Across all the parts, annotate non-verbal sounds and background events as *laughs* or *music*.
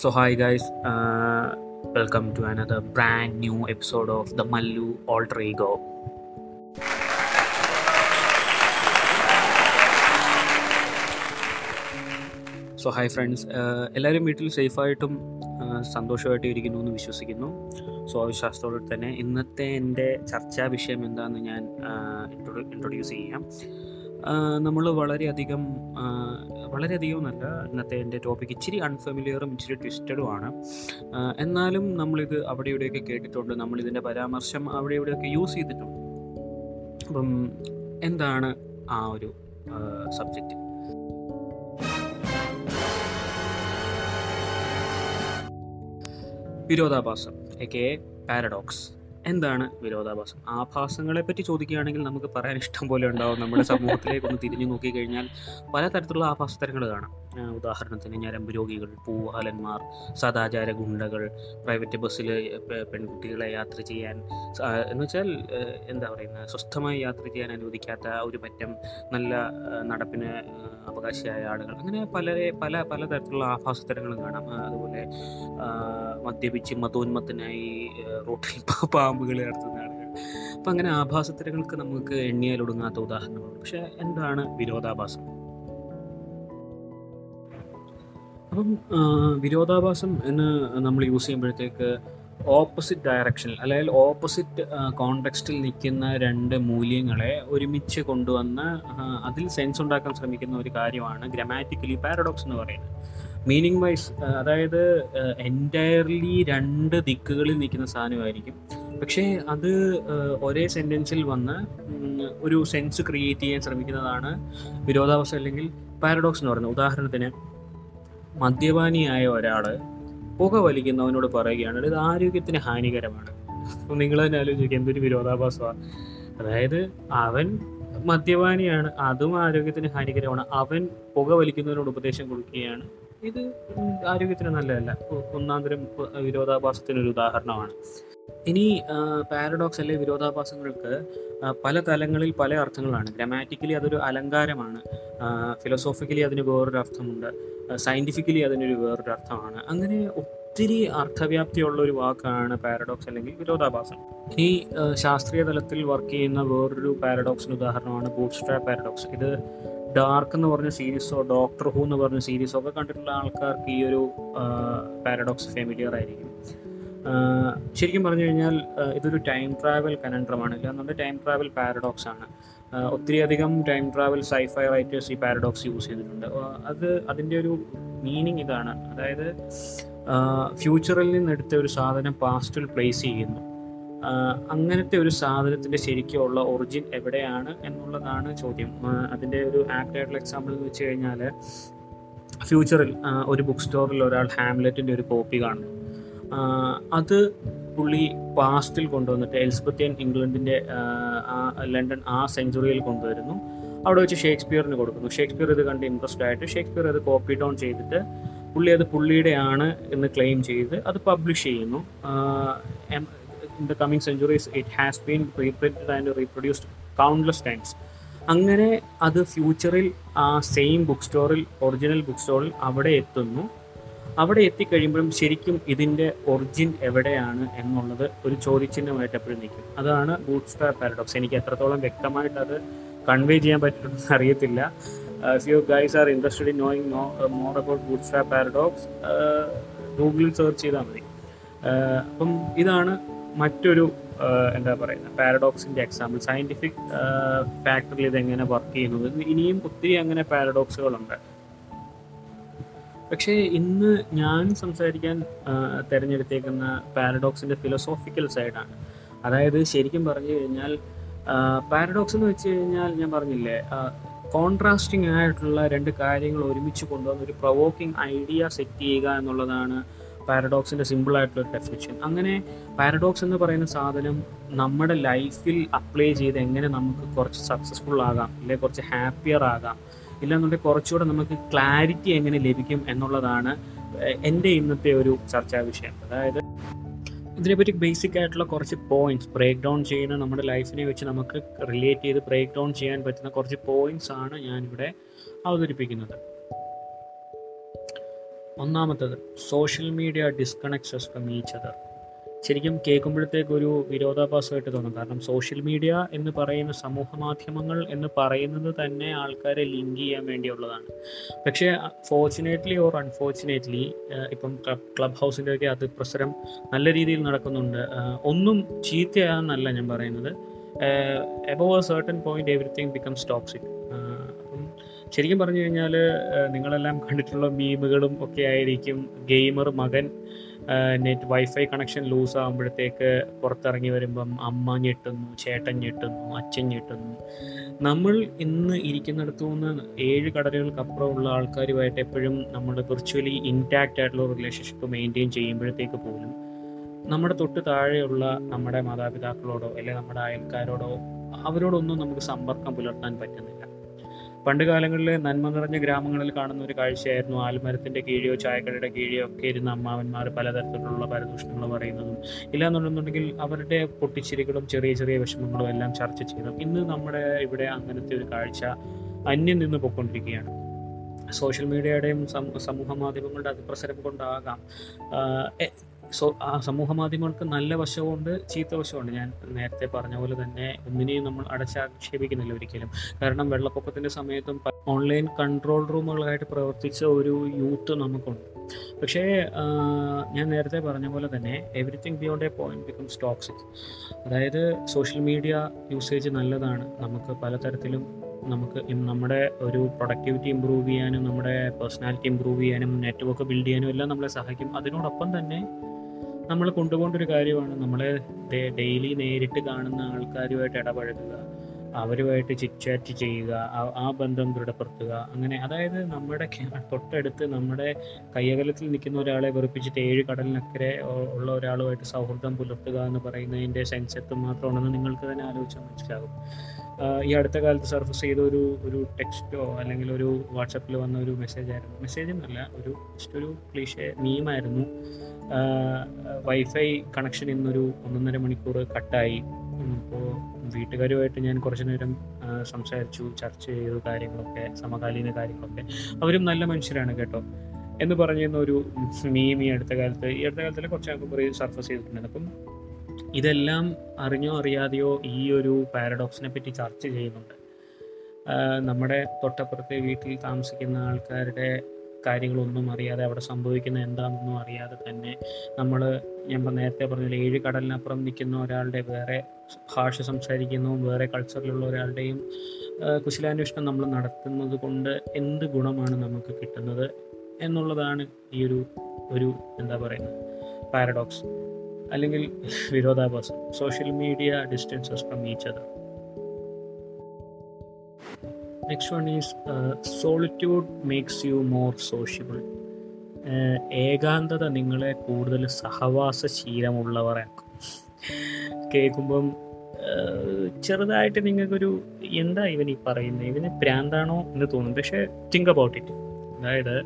So, hi guys, uh, welcome to another brand new episode of the Mallu Alter. So hi friends എല്ലാവരും വീട്ടിൽ സേഫായിട്ടും സന്തോഷമായിട്ടും ഇരിക്കുന്നു എന്ന് വിശ്വസിക്കുന്നു. So ആ വിശ്വാസത്തോടെ തന്നെ ഇന്നത്തെ എന്റെ ചർച്ചാ വിഷയം എന്താണെന്ന് ഞാൻ ഇൻട്രൊഡ്യൂസ് ചെയ്യാം. നമ്മൾ വളരെയധികം വളരെയധികം നല്ല ഇന്നത്തെ എന്റെ ടോപ്പിക് ഇച്ചിരി അൺഫെമിലിയറും ഇച്ചിരി ട്വിസ്റ്റഡുമാണ് എന്നാലും നമ്മളിത് അവിടെ ഇവിടെയൊക്കെ കേട്ടിട്ടുണ്ട്. നമ്മളിതിന്റെ പരാമർശം അവിടെ ഇവിടെയൊക്കെ യൂസ് ചെയ്തിട്ടുണ്ട്. അപ്പം എന്താണ് ആ ഒരു സബ്ജക്റ്റ് വിരോധാഭാസം എ കെ പാരഡോക്സ് എന്താണ് വിരോധാഭാസം? ആഭാസങ്ങളെ പറ്റി ചോദിക്കുകയാണെങ്കിൽ നമുക്ക് പറയാൻ ഇഷ്ടം പോലെ ഉണ്ടാവും നമ്മുടെ സമൂഹത്തിലേക്ക് ഒന്ന് തിരിഞ്ഞു നോക്കിക്കഴിഞ്ഞാൽ പലതരത്തിലുള്ള ആഭാസത്തരങ്ങൾ കാണാം. ഉദാഹരണത്തിന് ഞരമ്പ് രോഗികൾ പൂവാലന്മാർ സദാചാര ഗുണ്ടകൾ പ്രൈവറ്റ് ബസ്സിൽ പെൺകുട്ടികളെ യാത്ര ചെയ്യാൻ എന്ന് വെച്ചാൽ എന്താ പറയുന്നത് സ്വസ്ഥമായി യാത്ര ചെയ്യാൻ അനുവദിക്കാത്ത ഒരു പറ്റം നല്ല നടപ്പിന് അവകാശിയായ ആളുകൾ. അങ്ങനെ പല പല തരത്തിലുള്ള ആഭാസതരങ്ങളും കാണാം. അതുപോലെ മദ്യപിച്ച് മതോന്മത്തനായി റോട്ടിൽ പാമ്പുകളെ നടത്തുന്ന ആളുകൾ. അപ്പം അങ്ങനെ ആഭാസത്തരങ്ങൾക്ക് നമുക്ക് എണ്ണിയാൽ ഒടുങ്ങാത്ത ഉദാഹരണങ്ങളുണ്ട് പക്ഷേ എന്താണ് വിരോധാഭാസം? അപ്പം വിരോധാഭാസം എന്ന് നമ്മൾ യൂസ് ചെയ്യുമ്പോഴത്തേക്ക് ഓപ്പോസിറ്റ് ഡയറക്ഷനിൽ അല്ലെങ്കിൽ ഓപ്പോസിറ്റ് കോണ്ടെക്സ്റ്റിൽ നിൽക്കുന്ന രണ്ട് മൂല്യങ്ങളെ ഒരുമിച്ച് കൊണ്ടുവന്ന് അതിൽ സെൻസ് ഉണ്ടാക്കാൻ ശ്രമിക്കുന്ന ഒരു കാര്യമാണ് ഗ്രാമാറ്റിക്കലി പാരഡോക്സ് എന്ന് പറയുന്നത്. മീനിങ് വൈസ് അതായത് എന്റയർലി രണ്ട് ദിക്കുകളിൽ നിൽക്കുന്ന സാധനമായിരിക്കും. പക്ഷേ അത് ഒരേ സെന്റൻസിൽ വന്ന് ഒരു സെൻസ് ക്രിയേറ്റ് ചെയ്യാൻ ശ്രമിക്കുന്നതാണ് വിരോധാവസ്ഥ അല്ലെങ്കിൽ പാരഡോക്സ് എന്ന് പറയുന്നത്. ഉദാഹരണത്തിന് മദ്യപാനിയായ ഒരാൾ പുക വലിക്കുന്നവനോട് പറയുകയാണ് ഇത് ആരോഗ്യത്തിന് ഹാനികരമാണ്. നിങ്ങൾ തന്നെ ആലോചിക്കുക എന്തൊരു വിരോധാഭാസമാണ് അതായത് അവൻ മദ്യപാനിയാണ് അതും ആരോഗ്യത്തിന് ഹാനികരമാണ്. അവൻ പുക വലിക്കുന്നവനോട് ഉപദേശം കൊടുക്കുകയാണ്. ഇത് ആരോഗ്യത്തിന് നല്ലതല്ല. ഒന്നാന്തരം ഒന്നാം തരം വിരോധാഭാസത്തിനൊരു ഉദാഹരണമാണ്. ഇനി പാരഡോക്സ് അല്ലെ വിരോധാഭാസങ്ങൾക്ക് പല തലങ്ങളിൽ പല അർത്ഥങ്ങളാണ്. ഗ്രാമാറ്റിക്കലി അതൊരു അലങ്കാരമാണ്. ഫിലോസോഫിക്കലി അതിന് വേറൊരു അർത്ഥമുണ്ട്. സയന്റിഫിക്കലി അതിനൊരു വേറൊരു അർത്ഥമാണ്. അങ്ങനെ ഒത്തിരി അർത്ഥവ്യാപ്തിയുള്ള ഒരു വാക്കാണ് പാരഡോക്സ് അല്ലെങ്കിൽ വിരോധാഭാസം. ഈ ശാസ്ത്രീയ തലത്തിൽ വർക്ക് ചെയ്യുന്ന വേറൊരു പാരഡോക്സിന് ഉദാഹരണമാണ് ബൂട്ട് സ്ട്രാപ്പ് പാരഡോക്സ് ഇത് ഡാർക്ക് എന്ന് പറഞ്ഞ സീരീസോ ഡോക്ടർ ഹൂ എന്ന് പറഞ്ഞ സീരീസോ ഒക്കെ കണ്ടിട്ടുള്ള ആൾക്കാർക്ക് ഈ ഒരു പാരഡോക്സ് ഫെമിലിയർ ആയിരിക്കും. ശരിക്കും പറഞ്ഞു കഴിഞ്ഞാൽ ഇതൊരു ടൈം ട്രാവൽ കനൻഡ്രമാണ് ഇല്ലാന്നുണ്ട് ടൈം ട്രാവൽ പാരഡോക്സ് ആണ്. ഒത്തിരി ഒത്തിരിയധികം ടൈം ട്രാവൽ സൈഫൈ റൈറ്റേഴ്സ് ഈ പാരഡോക്സ് യൂസ് ചെയ്തിട്ടുണ്ട്. അത് അതിന്റെ ഒരു മീനിങ് ഇതാണ്. അതായത് ഫ്യൂച്ചറിൽ നിന്നെടുത്ത ഒരു സാധനം പാസ്റ്റിൽ പ്ലേസ് ചെയ്യുന്നു. അങ്ങനത്തെ ഒരു സാധനത്തിന്റെ ശരിക്കുള്ള ഒറിജിൻ എവിടെയാണ് എന്നുള്ളതാണ് ചോദ്യം. അതിന്റെ ഒരു ആപ്റ്റ് എക്സാമ്പിൾ എന്ന് വെച്ച് കഴിഞ്ഞാൽ ഫ്യൂച്ചറിൽ ഒരു ബുക്ക് സ്റ്റോറിൽ ഒരാൾ ഹാംലെറ്റിന്റെ ഒരു കോപ്പി കാണുന്നു. അത് പുള്ളി പാസ്റ്റിൽ കൊണ്ടുവന്നിട്ട് എലിസബത്തിയൻ ഇംഗ്ലണ്ടിന്റെ ലണ്ടൻ ആ സെഞ്ചുറിയിൽ കൊണ്ടുവരുന്നു. അവിടെ വെച്ച് ഷേക്സ്പിയറിന് കൊടുക്കുന്നു. ഷേക്സ്പിയർ ഇത് കണ്ട് ഇൻട്രസ്റ്റ് ആയിട്ട് ഷേക്സ്പിയർ അത് കോപ്പി ഡൗൺ ചെയ്തിട്ട് പുള്ളി അത് പുള്ളിയുടെയാണ് എന്ന് ക്ലെയിം ചെയ്ത് അത് പബ്ലിഷ് ചെയ്യുന്നു. In the coming centuries it has been reprinted and reproduced countless times. അങ്ങനെ അത് ഫ്യൂച്ചറിൽ ആ സെയിം ബുക്ക് സ്റ്റോറിൽ ഒറിജിനൽ ബുക്ക് സ്റ്റോറിൽ അവിടെ എത്തുന്നു. അവിടെ എത്തിക്കഴിയുമ്പോഴും ശരിക്കും ഇതിന്റെ ഒറിജിൻ എവിടെയാണ് എന്നുള്ളത് ഒരു ചോദ്യചിഹ്നമായിട്ട് എപ്പോഴും നിൽക്കും. അതാണ് ബൂട്ട് സ്ട്രാപ്പ് പാരഡോക്സ് എനിക്ക് എത്രത്തോളം വ്യക്തമായിട്ട് അത് കൺവേ ചെയ്യാൻ പറ്റുമെന്ന് *laughs* അറിയത്തില്ല. You guys are interested in knowing know more about boot strap paradox ഗൂഗിളിൽ സെർച്ച് ചെയ്താൽ മതി. Uh, അപ്പം ഇതാണ് മറ്റൊരു uh, എന്താ പറയുക പാരഡോക്സിന്റെ എക്സാമ്പിൾ സയന്റിഫിക് ഫാക്ടറിൽ ഇതെങ്ങനെ വർക്ക് ചെയ്യുന്നത്? ഇനിയും ഒത്തിരി അങ്ങനെ പാരഡോക്സുകളുണ്ട് പക്ഷേ ഇന്ന് ഞാൻ സംസാരിക്കാൻ തിരഞ്ഞെടുത്തേക്കുന്ന പാരഡോക്സിന്റെ ഫിലോസോഫിക്കൽ സൈഡാണ് അതായത് ശരിക്കും പറഞ്ഞു കഴിഞ്ഞാൽ പാരഡോക്സ് എന്ന് വെച്ച് കഴിഞ്ഞാൽ ഞാൻ പറഞ്ഞില്ലേ കോൺട്രാസ്റ്റിംഗ് ആയിട്ടുള്ള രണ്ട് കാര്യങ്ങൾ ഒരുമിച്ച് കൊണ്ടുവന്ന് ഒരു പ്രൊവോക്കിംഗ് ഐഡിയ സെറ്റ് ചെയ്യുക എന്നുള്ളതാണ് പാരഡോക്സിന്റെ സിമ്പിളായിട്ടുള്ള ഡെഫിനിഷൻ അങ്ങനെ പാരഡോക്സ് എന്ന് പറയുന്ന സാധനം നമ്മുടെ ലൈഫിൽ അപ്ലൈ ചെയ്ത് എങ്ങനെ നമുക്ക് കുറച്ച് സക്സസ്ഫുൾ ആകാം അല്ലെങ്കിൽ കുറച്ച് ഹാപ്പിയർ ആകാം ഇല്ലാന്നുണ്ടെങ്കിൽ കുറച്ചുകൂടെ നമുക്ക് ക്ലാരിറ്റി എങ്ങനെ ലഭിക്കും എന്നുള്ളതാണ് എന്റെ ഇന്നത്തെ ഒരു ചർച്ചാ വിഷയം. അതായത് ഇതിനെപ്പറ്റി ബേസിക് ആയിട്ടുള്ള കുറച്ച് പോയിന്റ്സ് ബ്രേക്ക് ഡൗൺ ചെയ്യുന്ന നമ്മുടെ ലൈഫിനെ വെച്ച് നമുക്ക് റിലേറ്റ് ചെയ്ത് ബ്രേക്ക് ഡൗൺ ചെയ്യാൻ പറ്റുന്ന കുറച്ച് പോയിന്റ്സ് ആണ് ഞാനിവിടെ അവതരിപ്പിക്കുന്നത്. ഒന്നാമത്തത് social media disconnects from each other ശരിക്കും കേൾക്കുമ്പോഴത്തേക്ക് ഒരു വിരോധാഭാസമായിട്ട് തോന്നും. കാരണം സോഷ്യൽ മീഡിയ എന്ന് പറയുന്ന സമൂഹ മാധ്യമങ്ങൾ എന്ന് പറയുന്നത് തന്നെ ആൾക്കാരെ ലിങ്ക് ചെയ്യാൻ വേണ്ടിയുള്ളതാണ്. പക്ഷേ ഫോർച്ചുനേറ്റ്ലി ഓർ അൺഫോർച്ചുനേറ്റ്ലി ഇപ്പം ക്ലബ് ക്ലബ് ഹൗസിന്റെ ഒക്കെ അത് പ്രസരം നല്ല രീതിയിൽ നടക്കുന്നുണ്ട്. ഒന്നും ചീത്തയാണെന്നല്ല ഞാൻ പറയുന്നത്. Above a certain point everything becomes toxic ശരിക്കും പറഞ്ഞു കഴിഞ്ഞാൽ നിങ്ങളെല്ലാം കണ്ടിട്ടുള്ള മീമുകളും ഒക്കെ ആയിരിക്കും ഗെയിമർ മകൻ നെറ്റ് വൈഫൈ കണക്ഷൻ ലൂസ് ആകുമ്പോഴത്തേക്ക് പുറത്തിറങ്ങി വരുമ്പം അമ്മ ഞെട്ടുന്നു ചേട്ടൻ ഞെട്ടുന്നു അച്ഛൻ ഞെട്ടുന്നു. നമ്മൾ ഇന്ന് ഇരിക്കുന്നിടത്തു നിന്ന് ഏഴ് കടലുകൾക്കപ്പുറമുള്ള ആൾക്കാരുമായിട്ട് എപ്പോഴും നമ്മൾ വിർച്വലി ഇൻടാക്റ്റ് ആയിട്ടുള്ള റിലേഷൻഷിപ്പ് മെയിന്റെയിൻ ചെയ്യുമ്പോഴത്തേക്ക് പോലും നമ്മുടെ തൊട്ട് താഴെയുള്ള നമ്മുടെ മാതാപിതാക്കളോടോ അല്ലെങ്കിൽ നമ്മുടെ അയൽക്കാരോടോ അവരോടൊന്നും നമുക്ക് സമ്പർക്കം പുലർത്താൻ പറ്റുന്നില്ല. പണ്ട് കാലങ്ങളിൽ നന്മ നിറഞ്ഞ ഗ്രാമങ്ങളിൽ കാണുന്ന ഒരു കാഴ്ചയായിരുന്നു ആൽമരത്തിന്റെ കീഴിയോ ചായക്കടയുടെ കീഴിയോ ഒക്കെ ഇരുന്ന അമ്മാവന്മാർ പലതരത്തിലുള്ള പരദൂഷണങ്ങൾ പറയുന്നതും ഇല്ലാന്നുണ്ടെന്നുണ്ടെങ്കിൽ അവരുടെ പൊട്ടിച്ചിരികളും ചെറിയ ചെറിയ വിഷമങ്ങളും എല്ലാം ചർച്ച ചെയ്തു. ഇന്ന് നമ്മുടെ ഇവിടെ അങ്ങനത്തെ ഒരു കാഴ്ച അന്യം നിന്ന് പൊയ്ക്കൊണ്ടിരിക്കുകയാണ്. സോഷ്യൽ മീഡിയയുടെയും സമൂഹ മാധ്യമങ്ങളുടെ അതിപ്രസരം കൊണ്ടാകാം. സോ ആ സമൂഹ മാധ്യമങ്ങൾക്ക് നല്ല വശമുണ്ട് ചീത്ത വശമുണ്ട് ഞാൻ നേരത്തെ പറഞ്ഞ പോലെ തന്നെ ഒന്നിനെയും നമ്മൾ അടച്ചാക്ഷേപിക്കുന്നില്ല ഒരിക്കലും. കാരണം വെള്ളപ്പൊക്കത്തിന്റെ സമയത്തും ഓൺലൈൻ കൺട്രോൾ റൂമുകളായിട്ട് പ്രവർത്തിച്ച ഒരു യൂത്ത് നമുക്കുണ്ട്. പക്ഷേ ഞാൻ നേരത്തെ പറഞ്ഞ പോലെ തന്നെ everything beyond a point becomes toxic അതായത് സോഷ്യൽ മീഡിയ യൂസേജ് നല്ലതാണ്. നമുക്ക് പലതരത്തിലും നമുക്ക് നമ്മുടെ ഒരു പ്രൊഡക്ടിവിറ്റി ഇമ്പ്രൂവ് ചെയ്യാനും നമ്മുടെ പേഴ്സണാലിറ്റി ഇമ്പ്രൂവ് ചെയ്യാനും നെറ്റ്വർക്ക് ബിൽഡ് ചെയ്യാനും എല്ലാം നമ്മളെ സഹായിക്കും. അതിനോടൊപ്പം തന്നെ നമ്മൾ കൊണ്ടുപോകേണ്ട ഒരു കാര്യമാണ് നമ്മളെ ഡെയിലി നേരിട്ട് കാണുന്ന ആൾക്കാരുമായിട്ട് ഇടപഴകുക. അവരുമായിട്ട് ചിറ്റ്ചാറ്റ് ചെയ്യുക ആ- ബന്ധം ദൃഢപ്പെടുത്തുക. അങ്ങനെ അതായത് നമ്മുടെ തൊട്ടടുത്ത് നമ്മുടെ കയ്യകലത്തിൽ നിൽക്കുന്ന ഒരാളെ വെറുപ്പിച്ചിട്ട് ഏഴ് കടലിനക്കരെ ഉള്ള ഒരാളുമായിട്ട് സൗഹൃദം പുലർത്തുക എന്ന് പറയുന്നതിന്റെ സെൻസ് എത്തും മാത്രമാണെന്ന് നിങ്ങൾക്ക് തന്നെ ആലോചിച്ചാൽ മനസ്സിലാകും. ഈ അടുത്ത കാലത്ത് സർഫസ് ചെയ്ത ഒരു ഒരു ടെക്സ്റ്റോ അല്ലെങ്കിൽ ഒരു വാട്സപ്പിൽ വന്ന ഒരു മെസ്സേജ് ആയിരുന്നു. മെസ്സേജ് എന്നല്ല ഒരു ജസ്റ്റ് ഒരു ക്ലീഷേ മീമായിരുന്നു വൈഫൈ കണക്ഷൻ ഇന്നൊരു ഒന്നൊന്നര മണിക്കൂർ കട്ടായി അപ്പോൾ വീട്ടുകാരുമായിട്ട് ഞാൻ കുറച്ചു നേരം സംസാരിച്ചു ചർച്ച ചെയ്തു കാര്യങ്ങളൊക്കെ സമകാലീന കാര്യങ്ങളൊക്കെ. അവരും നല്ല മനുഷ്യരാണ് കേട്ടോ. എന്ന് പറഞ്ഞിരുന്ന ഒരു മീം ഈ അടുത്ത കാലത്ത് ഈ അടുത്ത കാലത്തിൽ കുറച്ച് കുറേ സർഫസ് ചെയ്തിട്ടുണ്ട്. അപ്പം ഇതെല്ലാം അറിഞ്ഞോ അറിയാതെയോ ഈ ഒരു പാരഡോക്സിനെ പറ്റി ചർച്ച ചെയ്യുന്നുണ്ട്. നമ്മുടെ തൊട്ടപ്പുറത്തെ വീട്ടിൽ താമസിക്കുന്ന ആൾക്കാരുടെ കാര്യങ്ങളൊന്നും അറിയാതെ അവിടെ സംഭവിക്കുന്ന എന്താണെന്നൊന്നും അറിയാതെ തന്നെ നമ്മൾ ഞാൻ നേരത്തെ പറഞ്ഞ ഏഴ് കടലിനപ്പുറം നിൽക്കുന്ന ഒരാളുടെ വേറെ ഭാഷ സംസാരിക്കുന്നു വേറെ കൾച്ചറിലുള്ള ഒരാളുടെയും കുശലാന്വേഷണം നമ്മൾ നടത്തുന്നത് കൊണ്ട് എന്ത് ഗുണമാണ് നമുക്ക് കിട്ടുന്നത് എന്നുള്ളതാണ് ഈ ഒരു ഒരു എന്താ പറയുന്നത് പാരഡോക്സ് അല്ലെങ്കിൽ വിരോധാഭാസം. Social media distances from each other next one is solitude makes you more sociable ഏകാന്തത നിങ്ങളെ കൂടുതൽ സഹവാസ ശീലമുള്ളവരാക്കും കേൾക്കുമ്പം ചെറുതായിട്ട് നിങ്ങൾക്കൊരു എന്താ ഇവൻ ഈ പറയുന്നത് ഇവന് പ്രാന്താണോ എന്ന് തോന്നും. പക്ഷേ തിങ്ക് അബൌട്ട് ഇറ്റ് അതായത്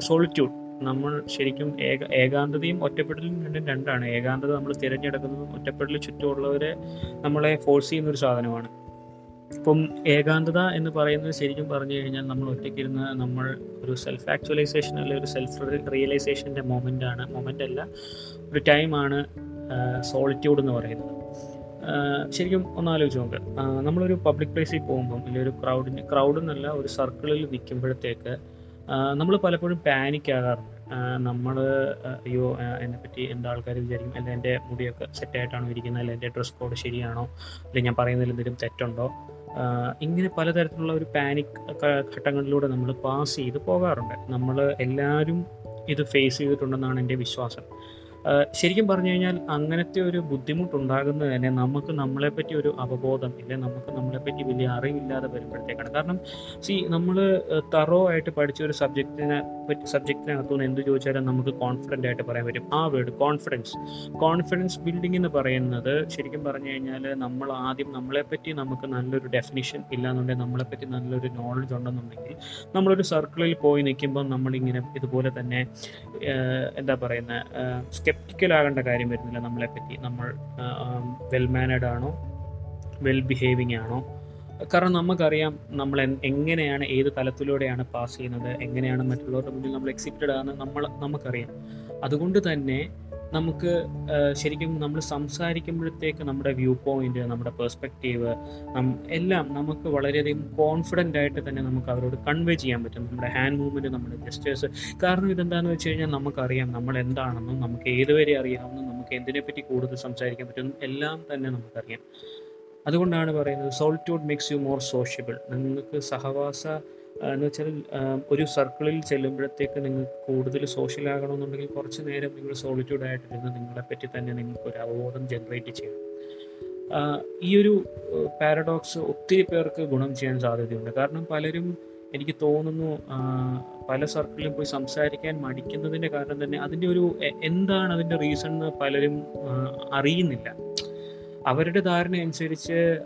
സോളിറ്റ്യൂഡ് നമ്മൾ ശരിക്കും ഏക ഏകാന്തതയും ഒറ്റപ്പെടലും രണ്ടും രണ്ടാണ്. ഏകാന്തത നമ്മൾ തിരഞ്ഞെടുക്കുന്നതും ഒറ്റപ്പെടൽ ചുറ്റുമുള്ളവരെ നമ്മളെ ഫോഴ്സ് ചെയ്യുന്ന ഒരു സാധനമാണ്. ഇപ്പം ഏകാന്തത എന്ന് പറയുന്നത് ശരിക്കും പറഞ്ഞു കഴിഞ്ഞാൽ നമ്മൾ ഒറ്റയ്ക്കിരുന്ന് നമ്മൾ ഒരു സെൽഫ് ആക്ച്വലൈസേഷൻ അല്ലെങ്കിൽ ഒരു സെൽഫ് റിയലൈസേഷന്റെ മൊമെന്റ് ആണ്. മൊമെന്റ് അല്ല. ഒരു ടൈമാണ് സോളിറ്റ്യൂഡ് എന്ന് പറയുന്നത്. ശരിക്കും ഒന്ന് ആലോചിച്ച് നോക്ക്. നമ്മളൊരു പബ്ലിക് പ്ലേസിൽ പോകുമ്പം അല്ലെങ്കിൽ ഒരു ക്രൗഡിന് ക്രൗഡ് എന്നല്ല ഒരു സർക്കിളിൽ നിൽക്കുമ്പോഴത്തേക്ക് നമ്മൾ പലപ്പോഴും പാനിക് ആകാറുണ്ട്. നമ്മൾ അയ്യോ എന്നെ പറ്റി എന്താ ആൾക്കാർ വിചാരിക്കും? അല്ലെങ്കിൽ എന്റെ മുടിയൊക്കെ സെറ്റായിട്ടാണോ ഇരിക്കുന്നത്? അല്ലെങ്കിൽ എന്റെ ഡ്രസ് കോഡ് ശരിയാണോ? അല്ലെങ്കിൽ ഞാൻ പറയുന്നതിൽ എന്തെങ്കിലും തെറ്റുണ്ടോ? ഇങ്ങനെ പലതരത്തിലുള്ള ഒരു പാനിക് ഘട്ടങ്ങളിലൂടെ നമ്മൾ പാസ് ചെയ്ത് പോകാറുണ്ട്. നമ്മൾ എല്ലാവരും ഇത് ഫേസ് ചെയ്തിട്ടുണ്ടെന്നാണ് എന്റെ വിശ്വാസം. ശരിക്കും പറഞ്ഞു കഴിഞ്ഞാൽ അങ്ങനത്തെ ഒരു ബുദ്ധിമുട്ടുണ്ടാകുന്നത് തന്നെ നമുക്ക് നമ്മളെപ്പറ്റി ഒരു അവബോധം ഇല്ല? നമുക്ക് നമ്മളെപ്പറ്റി വലിയ അറിവില്ലാതെ വരുമ്പോഴത്തേക്കാണ്. കാരണം സി നമ്മൾ തറോ ആയിട്ട് പഠിച്ച ഒരു സബ്ജക്റ്റിനെ പറ്റി സബ്ജക്റ്റിനകത്തുനിന്ന് എന്ത് ചോദിച്ചാലും നമുക്ക് കോൺഫിഡന്റ് ആയിട്ട് പറയാൻ പറ്റും. ആ വേർഡ് കോൺഫിഡൻസ് കോൺഫിഡൻസ് ബിൽഡിംഗ് എന്ന് പറയുന്നത് ശരിക്കും പറഞ്ഞു കഴിഞ്ഞാൽ നമ്മൾ ആദ്യം നമ്മളെപ്പറ്റി നമുക്ക് നല്ലൊരു ഡെഫിനിഷൻ ഇല്ലാന്നുണ്ടെങ്കിൽ നമ്മളെപ്പറ്റി നല്ലൊരു നോളജ് ഉണ്ടെന്നുണ്ടെങ്കിൽ നമ്മളൊരു സർക്കിളിൽ പോയി നിൽക്കുമ്പോൾ നമ്മളിങ്ങനെ ഇതുപോലെ തന്നെ എന്താ പറയുന്നത് സ്കെപ്റ്റിക്കൽ ആകേണ്ട കാര്യം വരുന്നില്ല നമ്മളെപ്പറ്റി. നമ്മൾ വെൽ മാനേഡ് ആണോ? വെൽ ബിഹേവിങ് ആണോ? കാരണം നമുക്കറിയാം നമ്മൾ എങ്ങനെയാണ് ഏത് തലത്തിലൂടെയാണ് പാസ് ചെയ്യുന്നത് എങ്ങനെയാണ് മറ്റുള്ളവരുടെ മുന്നിൽ നമ്മൾ എക്സിപ്റ്റഡ് ആണെന്ന് നമ്മൾ നമുക്കറിയാം. അതുകൊണ്ട് തന്നെ നമുക്ക് ശരിക്കും നമ്മൾ സംസാരിക്കുമ്പോഴത്തേക്ക് നമ്മുടെ വ്യൂ പോയിന്റ് നമ്മുടെ പെർസ്പെക്റ്റീവ് എല്ലാം നമുക്ക് വളരെയധികം കോൺഫിഡന്റ് ആയിട്ട് തന്നെ നമുക്ക് അവരോട് കൺവേ ചെയ്യാൻ പറ്റും. നമ്മുടെ ഹാൻഡ് മൂവ്മെന്റ് നമ്മുടെ ജസ്റ്റേഴ്സ് കാരണം ഇതെന്താണെന്ന് വെച്ച് കഴിഞ്ഞാൽ നമുക്കറിയാം നമ്മൾ എന്താണെന്നും നമുക്ക് ഏതുവരെ അറിയാമെന്നും നമുക്ക് എന്തിനെപ്പറ്റി കൂടുതൽ സംസാരിക്കാൻ പറ്റും എല്ലാം തന്നെ നമുക്കറിയാം. അതുകൊണ്ടാണ് പറയുന്നത് solitude makes you more sociable നിങ്ങൾക്ക് സഹവാസ എന്ന് വെച്ചാൽ ഒരു സർക്കിളിൽ ചെല്ലുമ്പോഴത്തേക്ക് നിങ്ങൾക്ക് കൂടുതൽ സോഷ്യൽ ആകണമെന്നുണ്ടെങ്കിൽ കുറച്ച് നേരം നിങ്ങൾ സോളിറ്റ്യൂഡ് ആയിട്ടിരുന്ന് നിങ്ങളെപ്പറ്റി തന്നെ നിങ്ങൾക്ക് ഒരു അവബോധം ജനറേറ്റ് ചെയ്യണം ഈ ഒരു പാരഡോക്സ് ഒത്തിരി പേർക്ക് ഗുണം ചെയ്യാൻ സാധ്യതയുണ്ട്. കാരണം പലരും എനിക്ക് തോന്നുന്നു പല സർക്കിളിലും പോയി സംസാരിക്കാൻ മടിക്കുന്നതിന്റെ കാരണം തന്നെ അതിന്റെ ഒരു എന്താണ് അതിന്റെ റീസൺ എന്ന് പലരും അറിയുന്നില്ല. അവരുടെ ധാരണ അനുസരിച്ച്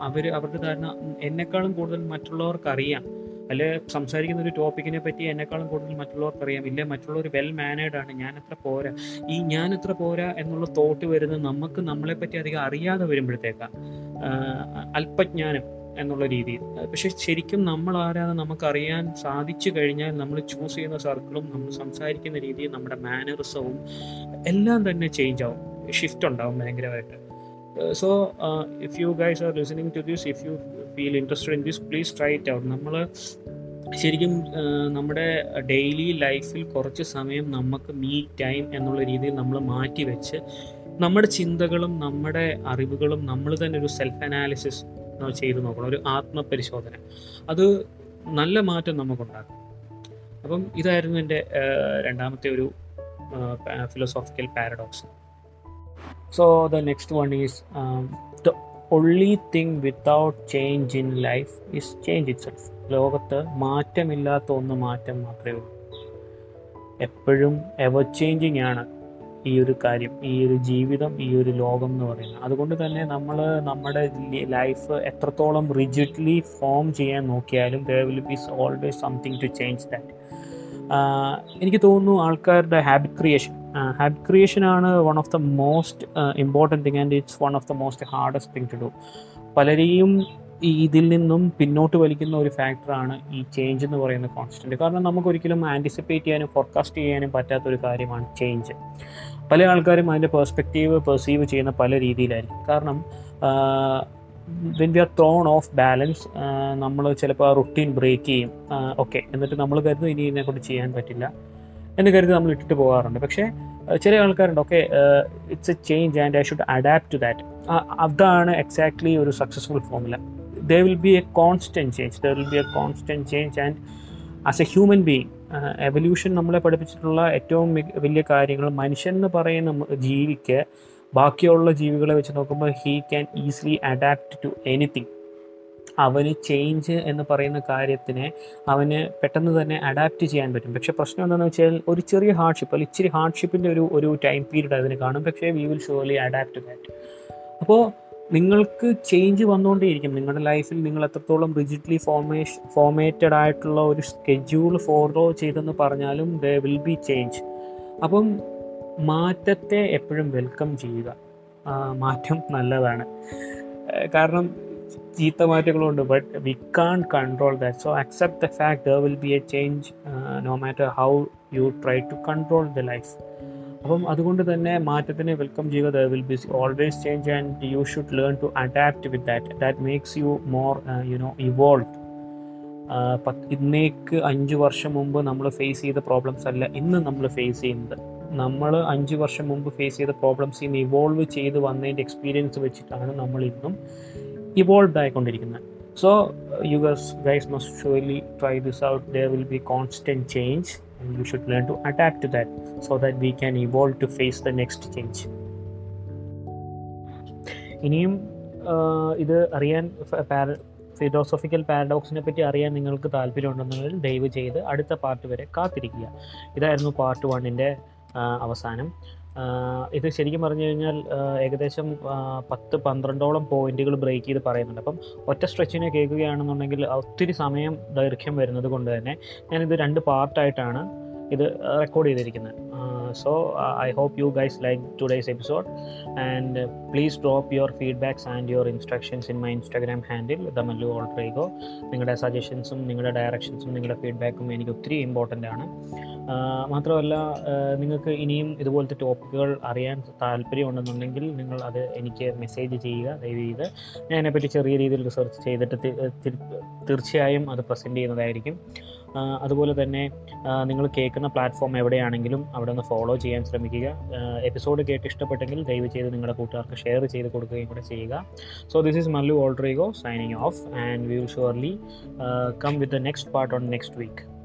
അവർ അവരുടെ ധാരണ എന്നെക്കാളും കൂടുതൽ മറ്റുള്ളവർക്ക് അറിയാം. അല്ലെ സംസാരിക്കുന്ന ഒരു ടോപ്പിക്കിനെ പറ്റി എന്നെക്കാളും കൂടുതൽ മറ്റുള്ളവർക്ക് അറിയാം ഇല്ല മറ്റുള്ളവർ വെൽ മാനേഡ് ആണ്. ഞാൻ എത്ര പോരാ. ഈ ഞാൻ എത്ര പോരാ എന്നുള്ള തോട്ട് വരുന്നത് നമുക്ക് നമ്മളെ പറ്റി അധികം അറിയാതെ വരുമ്പോഴത്തേക്കാണ് അല്പജ്ഞാനം എന്നുള്ള രീതിയിൽ. പക്ഷെ ശരിക്കും നമ്മൾ ആരാതെ നമുക്കറിയാൻ സാധിച്ചു കഴിഞ്ഞാൽ നമ്മൾ ചൂസ് ചെയ്യുന്ന സർക്കിളും നമ്മൾ സംസാരിക്കുന്ന രീതിയും നമ്മുടെ മാനറിസവും എല്ലാം തന്നെ ചേഞ്ച് ആവും. ഷിഫ്റ്റ് ഉണ്ടാവും ഭയങ്കരമായിട്ട്. So if you guys are listening to this if you feel interested in this please try it out നമ്മൾ ശരിക്കും നമ്മുടെ ഡെയിലി ലൈഫിൽ കുറച്ച് സമയം നമുക്ക് മീ ടൈം എന്നുള്ള രീതിയിൽ നമ്മൾ മാറ്റി വെച്ച് നമ്മുടെ ചിന്തകളും നമ്മുടെ അറിവുകളും നമ്മൾ തന്നെ ഒരു സെൽഫ് അനാലിസിസ് ചെയ്ത് നോക്കണം ഒരു ആത്മപരിശോധന. അത് നല്ല മാറ്റം നമുക്കുണ്ടാക്കും. അപ്പം ഇതായിരുന്നു എന്റെ രണ്ടാമത്തെ ഒരു philosophical paradox so the next one is only thing without change in life is change itself ലോകത്ത് മാറ്റമില്ലാത്ത ഒന്ന് മാറ്റം മാത്രമേ ഉള്ളൂ. എപ്പോഴും എവർ ചേഞ്ചിങ് ആണ് ഈ ഒരു കാര്യം ഈ ഒരു ജീവിതം ഈ ഒരു ലോകം എന്ന് പറയുന്നത്. അതുകൊണ്ട് തന്നെ നമ്മൾ നമ്മുടെ ലൈഫ് എത്രത്തോളം റിജിഡ്ലി ഫോം ചെയ്യാൻ നോക്കിയാലും there will be always something to change that എനിക്ക് തോന്നുന്നു ആൾക്കാരുടെ ഹാബിറ്റ് ക്രിയേഷൻ ഹാബിറ്റ് ക്രിയേഷൻ ആണ് one of the most important thing and it's one of the most hardest thing to do പലരെയും ഈ ഇതിൽ നിന്നും പിന്നോട്ട് വലിക്കുന്ന ഒരു ഫാക്ടറാണ് ഈ ചേഞ്ച് എന്ന് പറയുന്ന കോൺസ്റ്റന്റ് കാരണം നമുക്കൊരിക്കലും ആന്റിസിപ്പേറ്റ് ചെയ്യാനും ഫോർകാസ്റ്റ് ചെയ്യാനും പറ്റാത്ത ഒരു കാര്യമാണ് ചേഞ്ച് പല ആൾക്കാരും അതിന്റെ പെർസ്പെക്റ്റീവ് പെർസീവ് ചെയ്യുന്ന പല രീതിയിലായിരിക്കും. കാരണം when we are thrown off balance നമ്മൾ ചിലപ്പോൾ ആ റുട്ടീൻ ബ്രേക്ക് ചെയ്യും. ഓക്കെ എന്നിട്ട് നമ്മൾ കരുതുന്നു ഇനി ഇതിനെക്കൊണ്ട് ചെയ്യാൻ പറ്റില്ല. എന്ന് കരുതി നമ്മൾ ഇട്ടിട്ട് പോകാറുണ്ട്. പക്ഷേ ചില ആൾക്കാരുണ്ട്. Okay it's a change and I should adapt to that അതാണ് എക്സാക്ട്ലി ഒരു successful formula there will be a constant change there will be a constant change and as a human being evolution നമ്മളെ പഠിപ്പിച്ചിട്ടുള്ള ഏറ്റവും വലിയ കാര്യങ്ങൾ മനുഷ്യൻ എന്ന് പറയുന്ന ജീവിക്ക് ബാക്കിയുള്ള ജീവികളെ വെച്ച് നോക്കുമ്പോൾ he can easily adapt to anything അവന് ചേഞ്ച് എന്ന് പറയുന്ന കാര്യത്തിനെ അവന് പെട്ടെന്ന് തന്നെ അഡാപ്റ്റ് ചെയ്യാൻ പറ്റും. പക്ഷേ പ്രശ്നം എന്താണെന്ന് വെച്ചാൽ ഒരു ചെറിയ ഹാർഡ്ഷിപ്പ് അല്ലെങ്കിൽ ഇച്ചിരി ഹാർഡ്ഷിപ്പിന്റെ ഒരു ഒരു ടൈം പീരീഡ് അതിന് കാണും. പക്ഷേ we will surely adapt that അപ്പോൾ നിങ്ങൾക്ക് ചേഞ്ച് വന്നുകൊണ്ടേയിരിക്കും. നിങ്ങളുടെ ലൈഫിൽ നിങ്ങൾ എത്രത്തോളം റിജിഡ്ലി ഫോമേഷ് ഫോർമേറ്റഡ് ആയിട്ടുള്ള ഒരു സ്കെഡ്യൂൾ ഫോളോ ചെയ്തെന്ന് പറഞ്ഞാലും ദ വിൽ ബി ചേഞ്ച് അപ്പം മാറ്റത്തെ എപ്പോഴും വെൽക്കം ചെയ്യുക. മാറ്റം നല്ലതാണ്. കാരണം ചീത്ത മാറ്റങ്ങളുണ്ട് but we can't control that so accept the fact there will be a change no matter how you try to control the life അപ്പം അതുകൊണ്ട് തന്നെ മാറ്റത്തിനെ വെൽക്കം ചെയ്യുക there will be always change and you should learn to adapt with that that makes you more you know evolve പത്ത് ഇന്നേക്ക് അഞ്ച് വർഷം മുമ്പ് നമ്മൾ ഫേസ് ചെയ്ത പ്രോബ്ലംസ് അല്ല ഇന്ന് നമ്മൾ ഫേസ് ചെയ്യുന്നത്. നമ്മൾ അഞ്ച് വർഷം മുമ്പ് ഫേസ് ചെയ്ത പ്രോബ്ലംസ് ഇന്ന് ഇവോൾവ് ചെയ്ത് വന്നതിന്റെ എക്സ്പീരിയൻസ് വെച്ചിട്ടാണ് നമ്മൾ ഇന്നും evolve ആയിക്കൊണ്ടിരിക്കുന്നത്. So you guys guys must surely try this out there will be constant change you should learn to adapt to that so that we can evolve to face the next change ഇനിയും ഇത് അറിയാൻ philosophical പാരഡോക്സിനെ പറ്റി അറിയാൻ നിങ്ങൾക്ക് താല്പര്യമുണ്ടെന്നുണ്ടെങ്കിൽ ദയവ് ചെയ്ത് അടുത്ത part വരെ കാത്തിരിക്കുക. ഇതായിരുന്നു പാർട്ട് വണ്ണിന്റെ അവസാനം. ഇത് ശരിക്കും പറഞ്ഞു കഴിഞ്ഞാൽ ഏകദേശം പത്ത് പന്ത്രണ്ടോളം പോയിന്റുകൾ ബ്രേക്ക് ചെയ്ത് പറയുന്നുണ്ട്. അപ്പം ഒറ്റ സ്ട്രെച്ചിനെ കേൾക്കുകയാണെന്നുണ്ടെങ്കിൽ ഒത്തിരി സമയം ദൈർഘ്യം വരുന്നത് കൊണ്ട് തന്നെ ഞാനിത് രണ്ട് പാർട്ടായിട്ടാണ് ഇത് റെക്കോർഡ് ചെയ്തിരിക്കുന്നത്. So I I hope you guys like today's episode. And uh, please drop your feedbacks and your instructions in my Instagram handle Alter Ego നിങ്ങളുടെ സജഷൻസും നിങ്ങളുടെ ഡയറക്ഷൻസും നിങ്ങളുടെ ഫീഡ്ബാക്കും എനിക്ക് ഒത്തിരി ഇമ്പോർട്ടന്റ് ആണ്. മാത്രമല്ല നിങ്ങൾക്ക് ഇനിയും ഇതുപോലത്തെ ടോപ്പിക്കുകൾ അറിയാൻ താല്പര്യമുണ്ടെന്നുണ്ടെങ്കിൽ നിങ്ങൾ അത് എനിക്ക് മെസ്സേജ് ചെയ്യുക ദയവ് ചെയ്ത് ഞാൻ അതിനെപ്പറ്റി ചെറിയ രീതിയിൽ റിസർച്ച് ചെയ്തിട്ട് തീർച്ചയായും അത് പ്രസന്റ് ചെയ്യുന്നതായിരിക്കും. അതുപോലെ തന്നെ നിങ്ങൾ കേൾക്കുന്ന പ്ലാറ്റ്ഫോം എവിടെയാണെങ്കിലും അവിടെ ഒന്ന് ഫോളോ ചെയ്യാൻ ശ്രമിക്കുക. എപ്പിസോഡ് കേട്ട് ഇഷ്ടപ്പെട്ടെങ്കിൽ ദയവ് ചെയ്ത് നിങ്ങളുടെ കൂട്ടുകാർക്ക് ഷെയർ ചെയ്ത് കൊടുക്കുകയും കൂടെ ചെയ്യുക. So this is Mallu alter ego signing off and we will surely come with the next part on next week